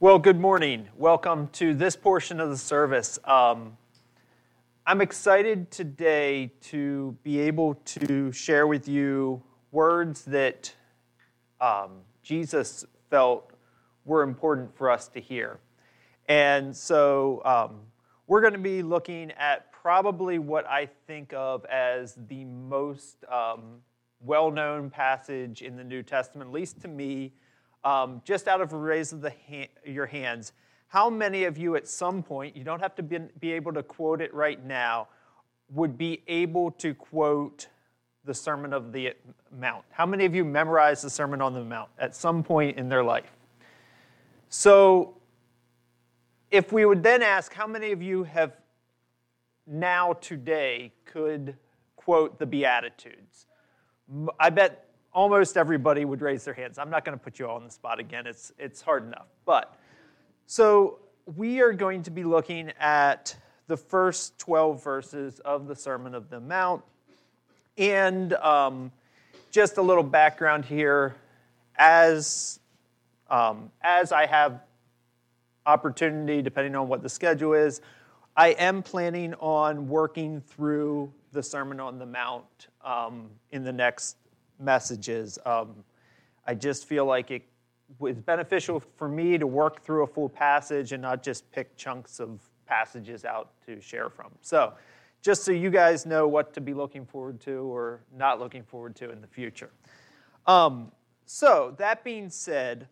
Well, good morning. Welcome to this portion of the service. Um, I'm excited today to be able to share with you words that um, Jesus felt were important for us to hear. And so um, we're going to be looking at probably what I think of as the most um, well known passage in the New Testament, at least to me um, just out of a raise of the your hands, how many of you at some point, you don't have to be, be able to quote it right now, would be able to quote the Sermon of the Mount? How many of you memorized the Sermon on the Mount at some point in their life? So, if we would then ask, how many of you have now today could quote the Beatitudes? I bet almost everybody would raise their hands. I'm not going to put you all on the spot again, it's, it's hard enough. But so we are going to be looking at the first 12 verses of the Sermon of the Mount. And um, just a little background here as, um, as I have opportunity, depending on what the schedule is, I am planning on working through the Sermon on the Mount um, in the next messages. Um, I just feel like it was beneficial for me to work through a full passage and not just pick chunks of passages out to share from. So, just so you guys know what to be looking forward to or not looking forward to in the future. Um, so, that being said,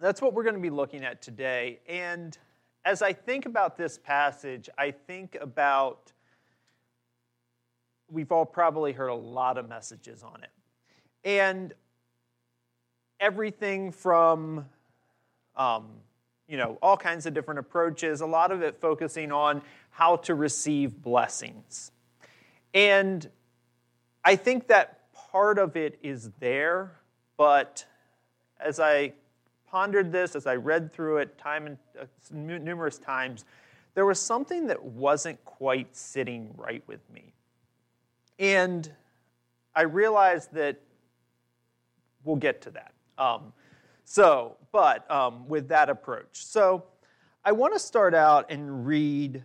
that's what we're going to be looking at today. And as I think about this passage, I think about we've all probably heard a lot of messages on it. And everything from, um, you know, all kinds of different approaches, a lot of it focusing on how to receive blessings. And I think that part of it is there, but as I pondered this, as I read through it time and uh, numerous times, there was something that wasn't quite sitting right with me. And I realized that we'll get to that. Um, so, but um, with that approach. So, I want to start out and read,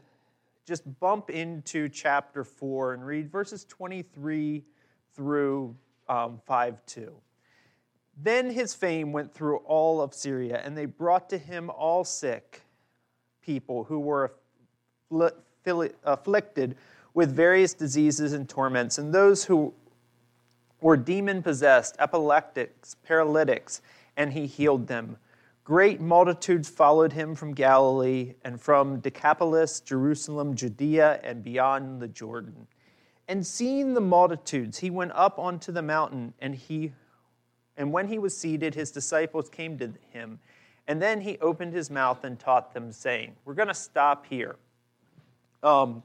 just bump into chapter 4 and read verses 23 through um, 5 2. Then his fame went through all of Syria, and they brought to him all sick people who were afflicted with various diseases and torments, and those who were demon possessed, epileptics, paralytics, and he healed them. Great multitudes followed him from Galilee and from Decapolis, Jerusalem, Judea, and beyond the Jordan. And seeing the multitudes, he went up onto the mountain, and he and when he was seated, his disciples came to him. And then he opened his mouth and taught them, saying, We're going to stop here. Um,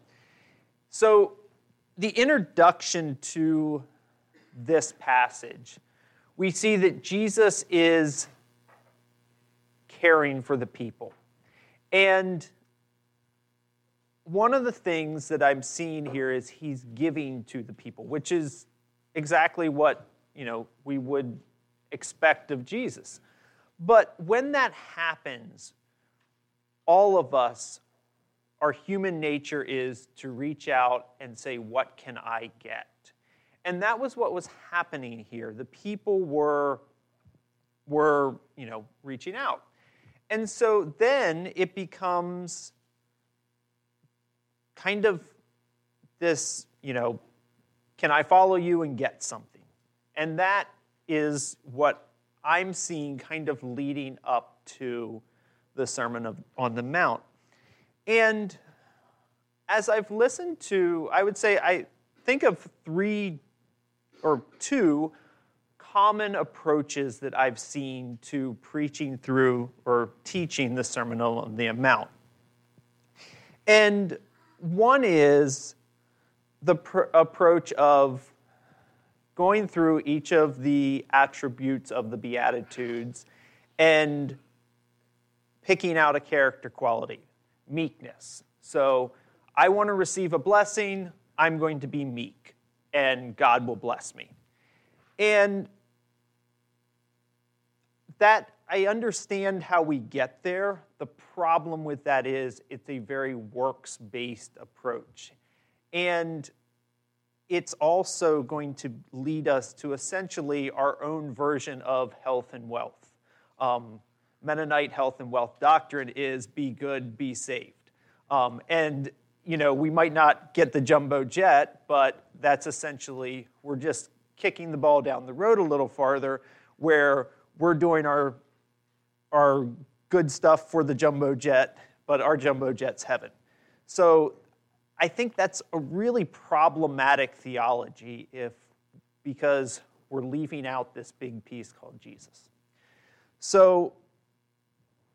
so, the introduction to this passage, we see that Jesus is caring for the people. And one of the things that I'm seeing here is he's giving to the people, which is exactly what, you know, we would expect of Jesus. But when that happens, all of us, our human nature is to reach out and say, What can I get? And that was what was happening here. The people were, were you know, reaching out. And so then it becomes kind of this, you know, can I follow you and get something? And that is what I'm seeing kind of leading up to the Sermon of, on the Mount. And as I've listened to, I would say I think of three or two common approaches that I've seen to preaching through or teaching the Sermon on the Mount. And one is the pr- approach of going through each of the attributes of the Beatitudes and picking out a character quality meekness. So, I want to receive a blessing, I'm going to be meek and God will bless me. And that I understand how we get there. The problem with that is it's a very works based approach. And it's also going to lead us to essentially our own version of health and wealth. Um, Mennonite health and wealth doctrine is be good, be saved. Um, and, you know, we might not get the jumbo jet, but that's essentially, we're just kicking the ball down the road a little farther where we're doing our, our good stuff for the jumbo jet, but our jumbo jet's heaven. So I think that's a really problematic theology if because we're leaving out this big piece called Jesus. So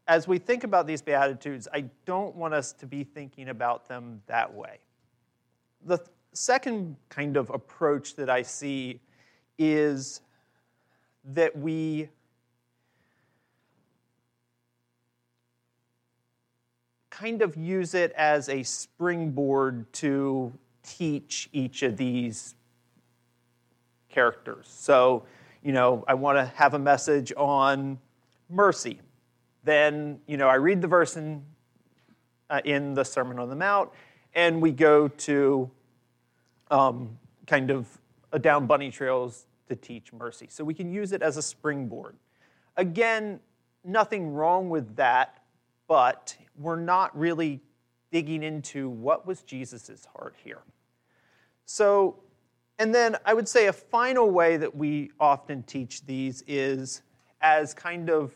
as we think about these beatitudes, I don't want us to be thinking about them that way. The second kind of approach that I see is that we kind of use it as a springboard to teach each of these characters. So, you know, I want to have a message on mercy. Then, you know, I read the verse in, uh, in the Sermon on the Mount, and we go to um, kind of a down bunny trails to teach mercy. So we can use it as a springboard. Again, nothing wrong with that but we're not really digging into what was Jesus' heart here. So, and then I would say a final way that we often teach these is as kind of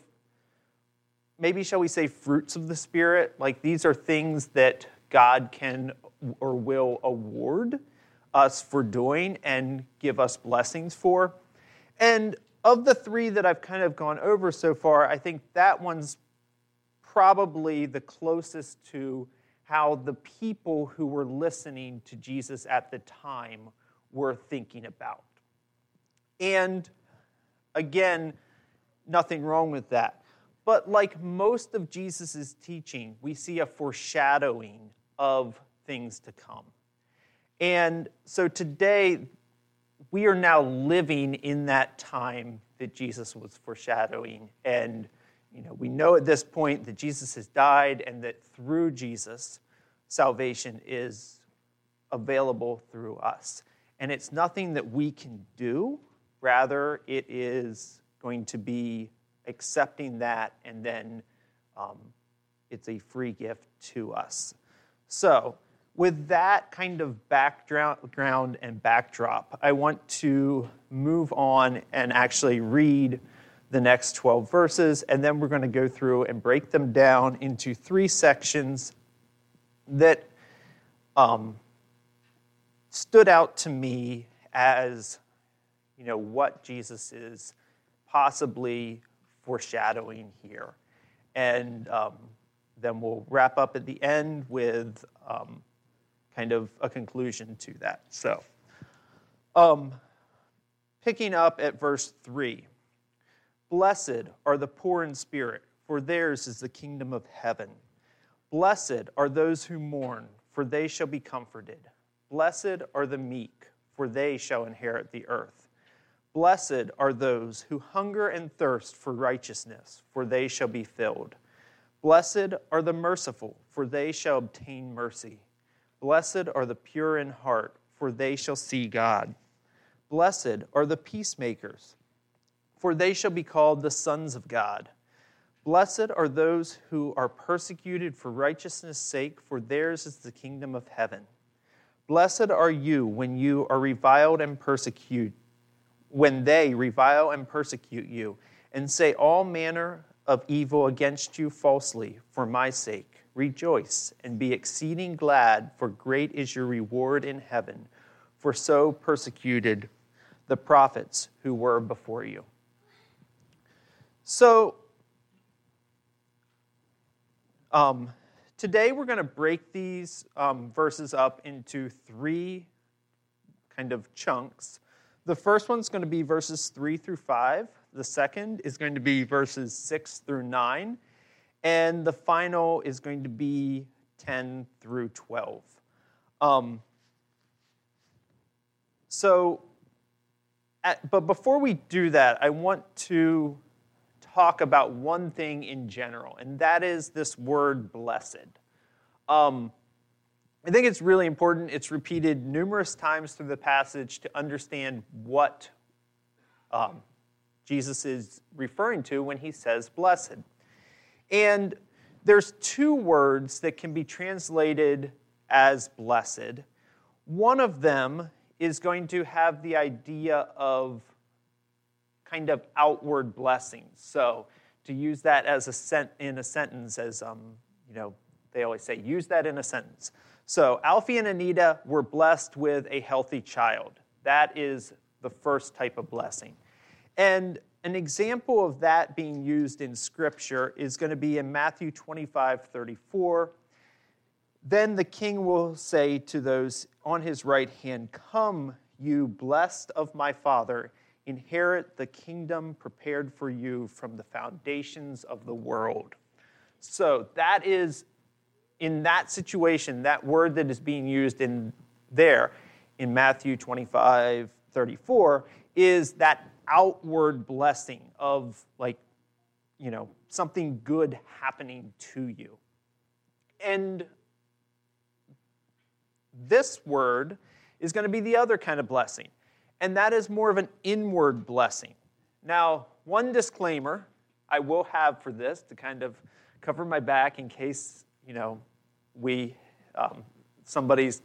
maybe shall we say fruits of the spirit like these are things that god can or will award us for doing and give us blessings for and of the three that i've kind of gone over so far i think that one's probably the closest to how the people who were listening to Jesus at the time were thinking about. And again, nothing wrong with that. But like most of Jesus' teaching, we see a foreshadowing of things to come. And so today, we are now living in that time that Jesus was foreshadowing. And you know, we know at this point that Jesus has died and that through Jesus, salvation is available through us. And it's nothing that we can do, rather, it is going to be accepting that and then um, it's a free gift to us. So, with that kind of background and backdrop, I want to move on and actually read the next 12 verses, and then we're going to go through and break them down into three sections that um, stood out to me as you know what Jesus is possibly foreshadowing here, and um, then we'll wrap up at the end with um, kind of a conclusion to that. So, um, picking up at verse three. Blessed are the poor in spirit, for theirs is the kingdom of heaven. Blessed are those who mourn, for they shall be comforted. Blessed are the meek, for they shall inherit the earth. Blessed are those who hunger and thirst for righteousness, for they shall be filled. Blessed are the merciful, for they shall obtain mercy. Blessed are the pure in heart, for they shall see God. Blessed are the peacemakers for they shall be called the sons of God. Blessed are those who are persecuted for righteousness' sake, for theirs is the kingdom of heaven. Blessed are you when you are reviled and persecuted, when they revile and persecute you, and say all manner of evil against you falsely for my sake. Rejoice and be exceeding glad, for great is your reward in heaven, for so persecuted the prophets who were before you. So, um, today we're going to break these um, verses up into three kind of chunks. The first one's going to be verses 3 through 5. The second is going to be verses 6 through 9. And the final is going to be 10 through 12. Um, so, at, but before we do that, I want to talk about one thing in general, and that is this word blessed. Um, I think it's really important. It's repeated numerous times through the passage to understand what um, Jesus is referring to when he says blessed. And there's two words that can be translated as blessed. One of them is going to have the idea of kind of outward blessings. So to use that as a sent in a sentence, as um, you know, they always say, use that in a sentence. So Alfie and Anita were blessed with a healthy child. That is the first type of blessing. And an example of that being used in Scripture is going to be in Matthew 25 34. Then the king will say to those on his right hand, Come, you blessed of my Father, inherit the kingdom prepared for you from the foundations of the world. So that is, in that situation, that word that is being used in there in Matthew 25 34 is that outward blessing of like, you know, something good happening to you. And this word is going to be the other kind of blessing, and that is more of an inward blessing. Now, one disclaimer I will have for this to kind of cover my back in case, you know, we, um, somebody's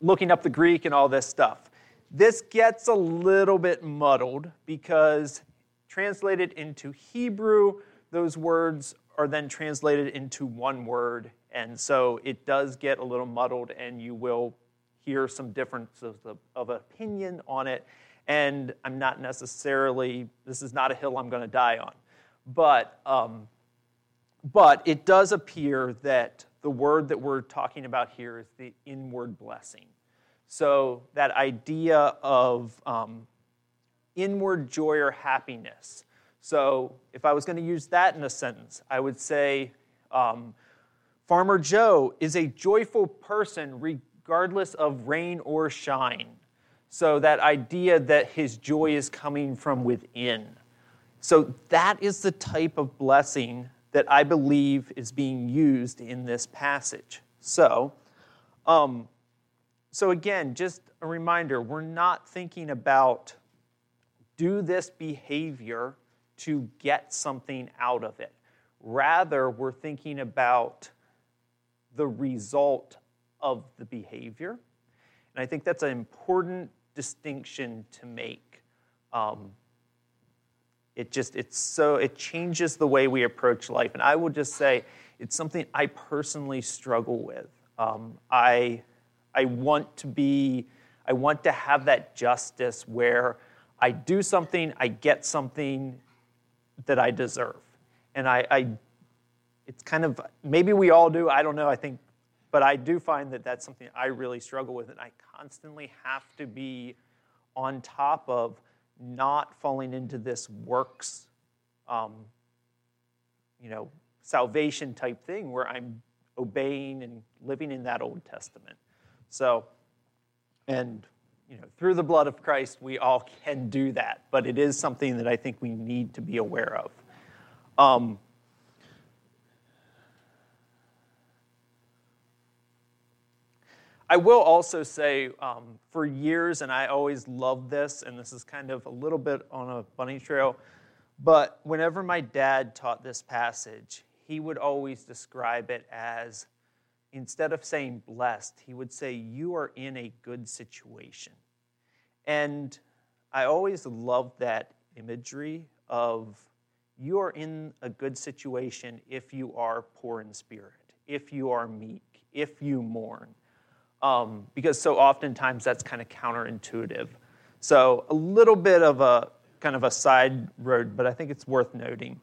looking up the Greek and all this stuff. This gets a little bit muddled because translated into Hebrew, those words are then translated into one word. And so it does get a little muddled, and you will hear some differences of, of opinion on it. And I'm not necessarily, this is not a hill I'm going to die on. But, um, but it does appear that the word that we're talking about here is the inward blessing. So, that idea of um, inward joy or happiness. So, if I was going to use that in a sentence, I would say um, Farmer Joe is a joyful person regardless of rain or shine. So, that idea that his joy is coming from within. So, that is the type of blessing that I believe is being used in this passage. So, um, so, again, just a reminder we're not thinking about do this behavior to get something out of it. Rather, we're thinking about the result of the behavior. And I think that's an important distinction to make. Um, it just, it's so, it changes the way we approach life. And I will just say, it's something I personally struggle with. Um, I I want to be, I want to have that justice where I do something, I get something that I deserve. And I, I it's kind of, maybe we all do, I don't know, I think, but I do find that that's something I really struggle with. And I constantly have to be on top of not falling into this works, um, you know, salvation type thing where I'm obeying and living in that Old Testament. So, and you know, through the blood of Christ, we all can do that, but it is something that I think we need to be aware of. Um, I will also say, um, for years, and I always loved this, and this is kind of a little bit on a bunny trail, but whenever my dad taught this passage, he would always describe it as instead of saying blessed, he would say, You are in a good situation. And I always loved that imagery of you are in a good situation if you are poor in spirit, if you are meek, if you mourn. Um, because so oftentimes that's kind of counterintuitive. So a little bit of a kind of a side road, but I think it's worth noting.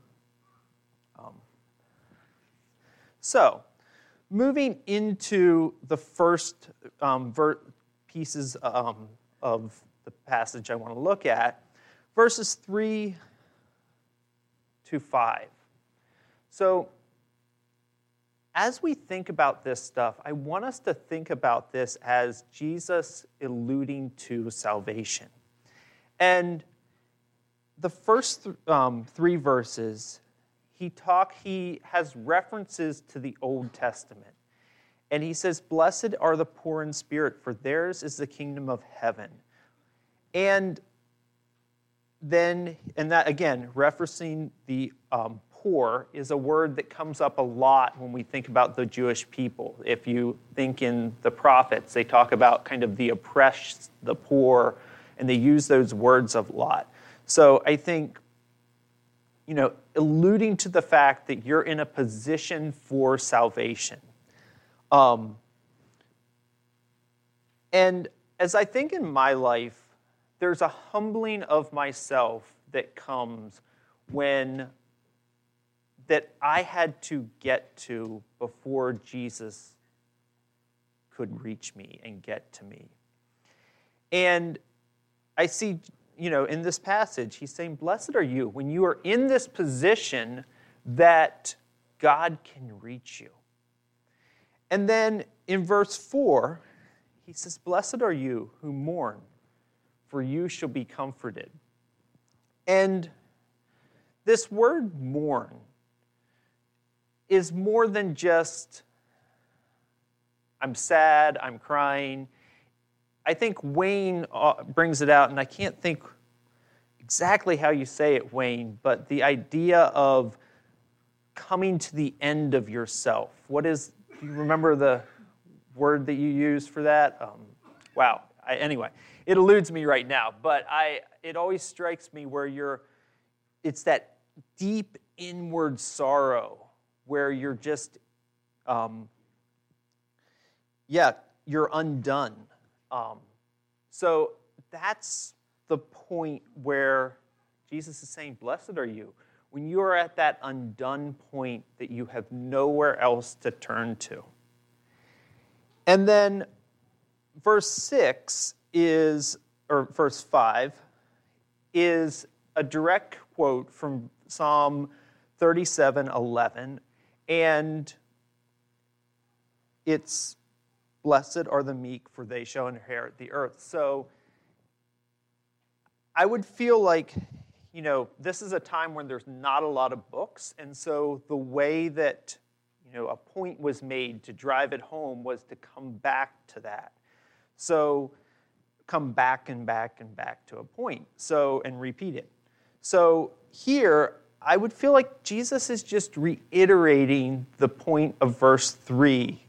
Um, so, moving into the first um, ver- pieces um, of the passage I want to look at, verses 3 to 5. So, as we think about this stuff, I want us to think about this as Jesus alluding to salvation. And the first th- um, three verses, he talk he has references to the Old Testament. And he says, Blessed are the poor in spirit, for theirs is the kingdom of heaven. And then, and that again, referencing the um, poor is a word that comes up a lot when we think about the Jewish people. If you think in the prophets, they talk about kind of the oppressed, the poor, and they use those words a lot. So I think, you know, alluding to the fact that you're in a position for salvation. Um, and as I think in my life, there's a humbling of myself that comes when that I had to get to before Jesus could reach me and get to me. And I see, you know, in this passage, he's saying, Blessed are you when you are in this position that God can reach you. And then in verse 4, he says, Blessed are you who mourn, for you shall be comforted. And this word mourn is more than just, I'm sad, I'm crying. I think Wayne uh, brings it out, and I can't think exactly how you say it, Wayne, but the idea of coming to the end of yourself. What is, do you remember the word that you used for that? Um, wow. I, anyway, it eludes me right now, but I, it always strikes me where you're, it's that deep inward sorrow where you're just, um, yeah, you're undone. Um, so that's the point where Jesus is saying, Blessed are you. When you are at that undone point that you have nowhere else to turn to. And then verse 6 is, or verse 5, is a direct quote from Psalm 37 11. And it's blessed are the meek, for they shall inherit the earth. So I would feel like, you know, this is a time when there's not a lot of books. And so the way that, you know, a point was made to drive it home was to come back to that. So come back and back and back to a point. So, and repeat it. So here, I would feel like Jesus is just reiterating the point of verse 3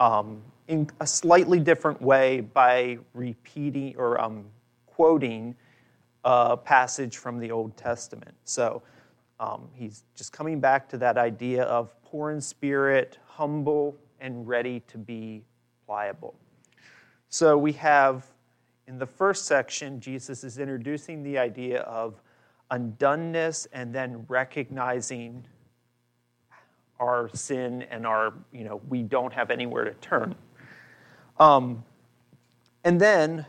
um, in a slightly different way by repeating or um, quoting a passage from the Old Testament. So um, he's just coming back to that idea of poor in spirit, humble, and ready to be pliable. So we have in the first section, Jesus is introducing the idea of undoneness and then recognizing our sin and our, you know, we don't have anywhere to turn. Um, and then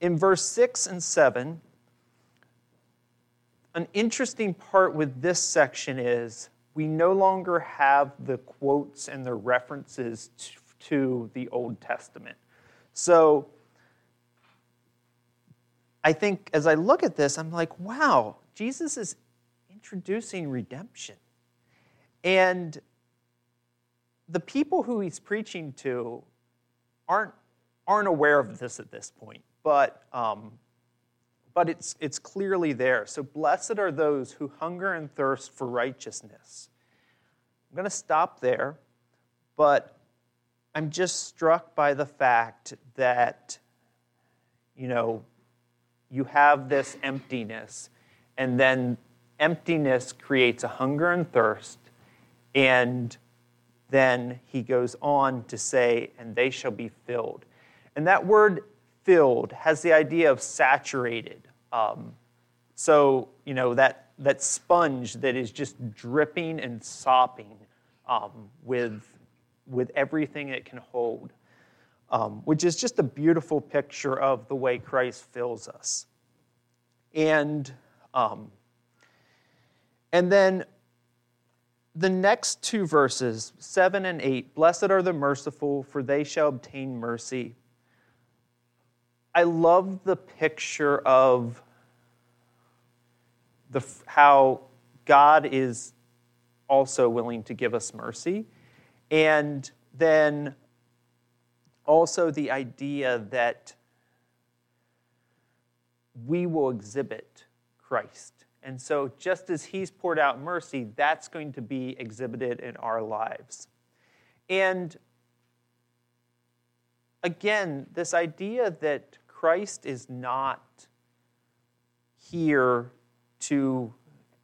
in verse 6 and 7, an interesting part with this section is we no longer have the quotes and the references to the Old Testament. So I think as I look at this, I'm like, wow, Jesus is introducing redemption. And the people who he's preaching to aren't, aren't aware of this at this point, but, um, but it's, it's clearly there. So, blessed are those who hunger and thirst for righteousness. I'm going to stop there, but I'm just struck by the fact that, you know, you have this emptiness, and then emptiness creates a hunger and thirst, and then he goes on to say, and they shall be filled. And that word filled has the idea of saturated. Um, so, you know, that, that sponge that is just dripping and sopping um, with, with everything it can hold um, which is just a beautiful picture of the way Christ fills us. And, um, and then the next two verses, 7 and 8 Blessed are the merciful, for they shall obtain mercy. I love the picture of the, how God is also willing to give us mercy. And then also the idea that we will exhibit Christ. And so, just as He's poured out mercy, that's going to be exhibited in our lives. And again, this idea that Christ is not here to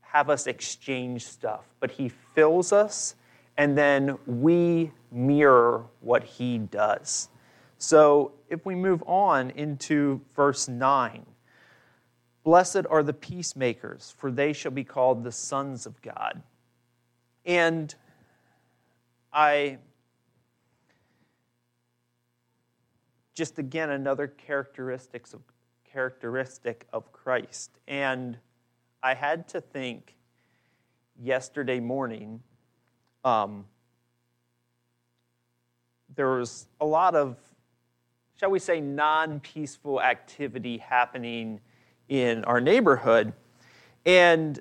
have us exchange stuff, but He fills us and then we mirror what He does. So if we move on into verse 9, blessed are the peacemakers, for they shall be called the sons of God. And I just again another characteristics of characteristic of Christ. And I had to think yesterday morning. Um, there was a lot of, shall we say, non peaceful activity happening in our neighborhood. And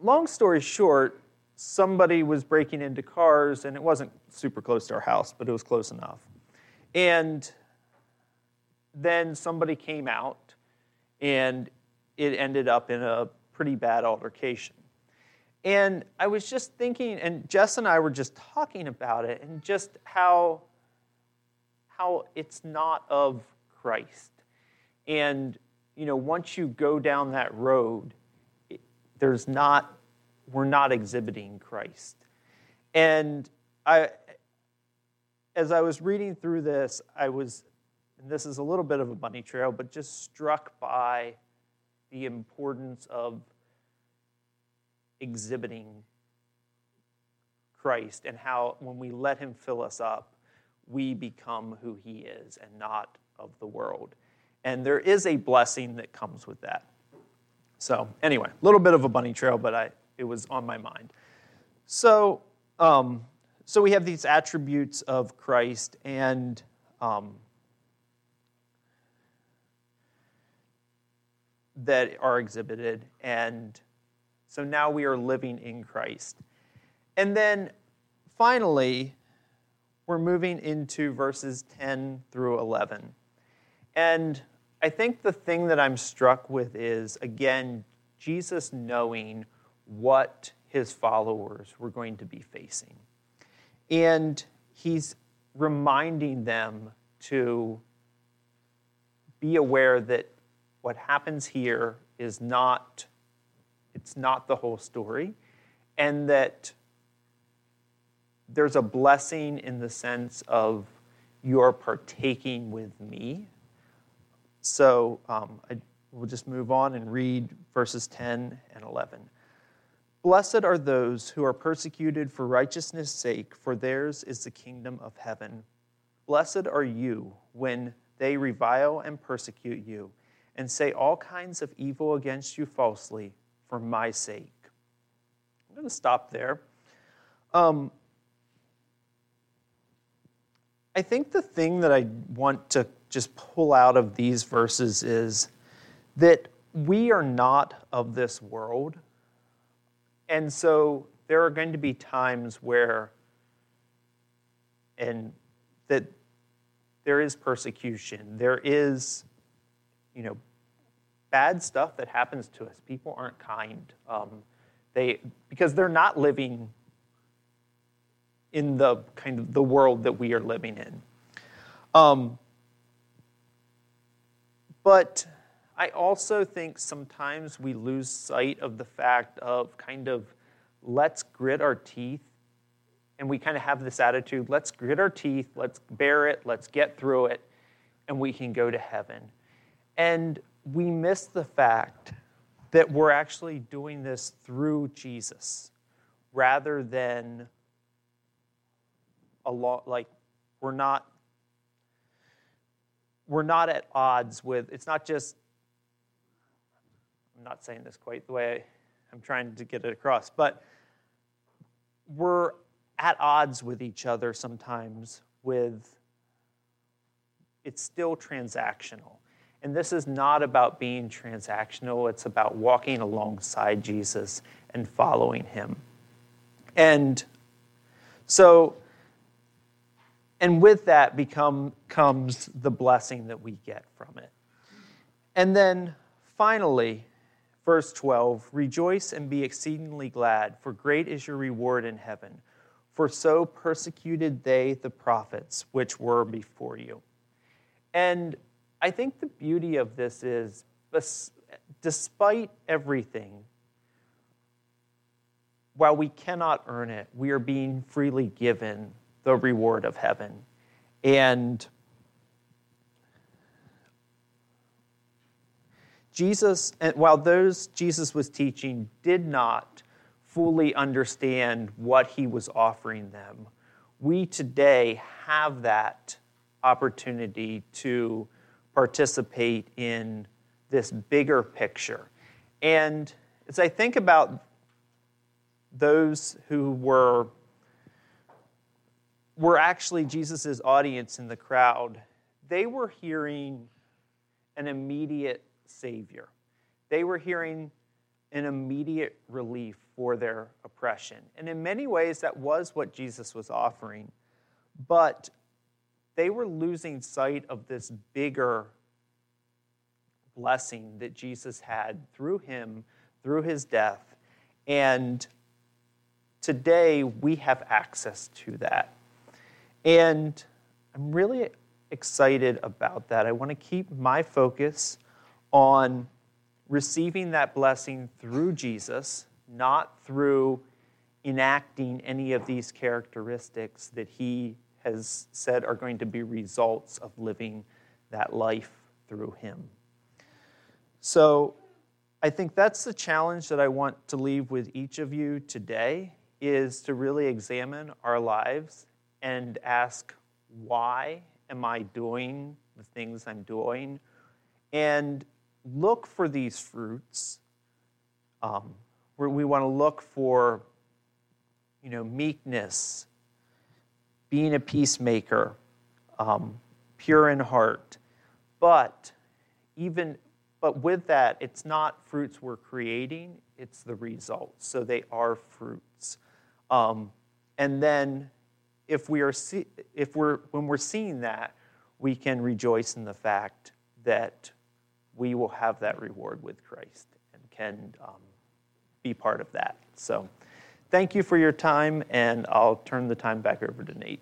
long story short, somebody was breaking into cars, and it wasn't super close to our house, but it was close enough. And then somebody came out, and it ended up in a pretty bad altercation. And I was just thinking, and Jess and I were just talking about it, and just how, how it's not of Christ. And, you know, once you go down that road, there's not, we're not exhibiting Christ. And I, as I was reading through this, I was, and this is a little bit of a bunny trail, but just struck by the importance of exhibiting Christ and how when we let Him fill us up, we become who He is and not of the world. And there is a blessing that comes with that. So, anyway, a little bit of a bunny trail, but I, it was on my mind. So, um, so we have these attributes of Christ, and um, that are exhibited. And so now we are living in Christ. And then finally, we're moving into verses 10 through 11. And I think the thing that I'm struck with is, again, Jesus knowing what his followers were going to be facing. And he's reminding them to be aware that what happens here is not it's not the whole story and that there's a blessing in the sense of you're partaking with me so um, I, we'll just move on and read verses 10 and 11 blessed are those who are persecuted for righteousness sake for theirs is the kingdom of heaven blessed are you when they revile and persecute you and say all kinds of evil against you falsely for my sake. I'm going to stop there. Um, I think the thing that I want to just pull out of these verses is that we are not of this world. And so there are going to be times where, and that there is persecution, there is, you know, bad stuff that happens to us. People aren't kind. Um, they because they're not living in the kind of the world that we are living in. Um, but I also think sometimes we lose sight of the fact of kind of let's grit our teeth and we kind of have this attitude let's grit our teeth, let's bear it, let's get through it, and we can go to heaven. And we miss the fact that we're actually doing this through Jesus rather than a lot like we're not we're not at odds with it's not just I'm not saying this quite the way I'm trying to get it across but we're at odds with each other sometimes with it's still transactional. And this is not about being transactional, it's about walking alongside Jesus and following him. And so, and with that become, comes the blessing that we get from it. And then finally, verse 12 Rejoice and be exceedingly glad, for great is your reward in heaven. For so persecuted they the prophets which were before you. And I think the beauty of this is, despite everything, while we cannot earn it, we are being freely given the reward of heaven. And Jesus, and while those Jesus was teaching did not fully understand what he was offering them, we today have that opportunity to participate in this bigger picture. And as I think about those who were were actually Jesus' audience in the crowd, they were hearing an immediate Savior. They were hearing an immediate relief for their oppression. And in many ways, that was what Jesus was offering. But they were losing sight of this bigger blessing that Jesus had through him, through his death. And today we have access to that. And I'm really excited about that. I want to keep my focus on receiving that blessing through Jesus, not through enacting any of these characteristics that he has said are going to be results of living that life through Him. So I think that's the challenge that I want to leave with each of you today is to really examine our lives and ask why am I doing the things I'm doing and look for these fruits um, where we want to look for you know meekness being a peacemaker, um, pure in heart. But even but with that, it's not fruits we're creating; it's the results. So they are fruits. Um, and then, if we are see, if we're when we're seeing that, we can rejoice in the fact that we will have that reward with Christ and can um, be part of that. So. Thank you for your time, and I'll turn the time back over to Nate.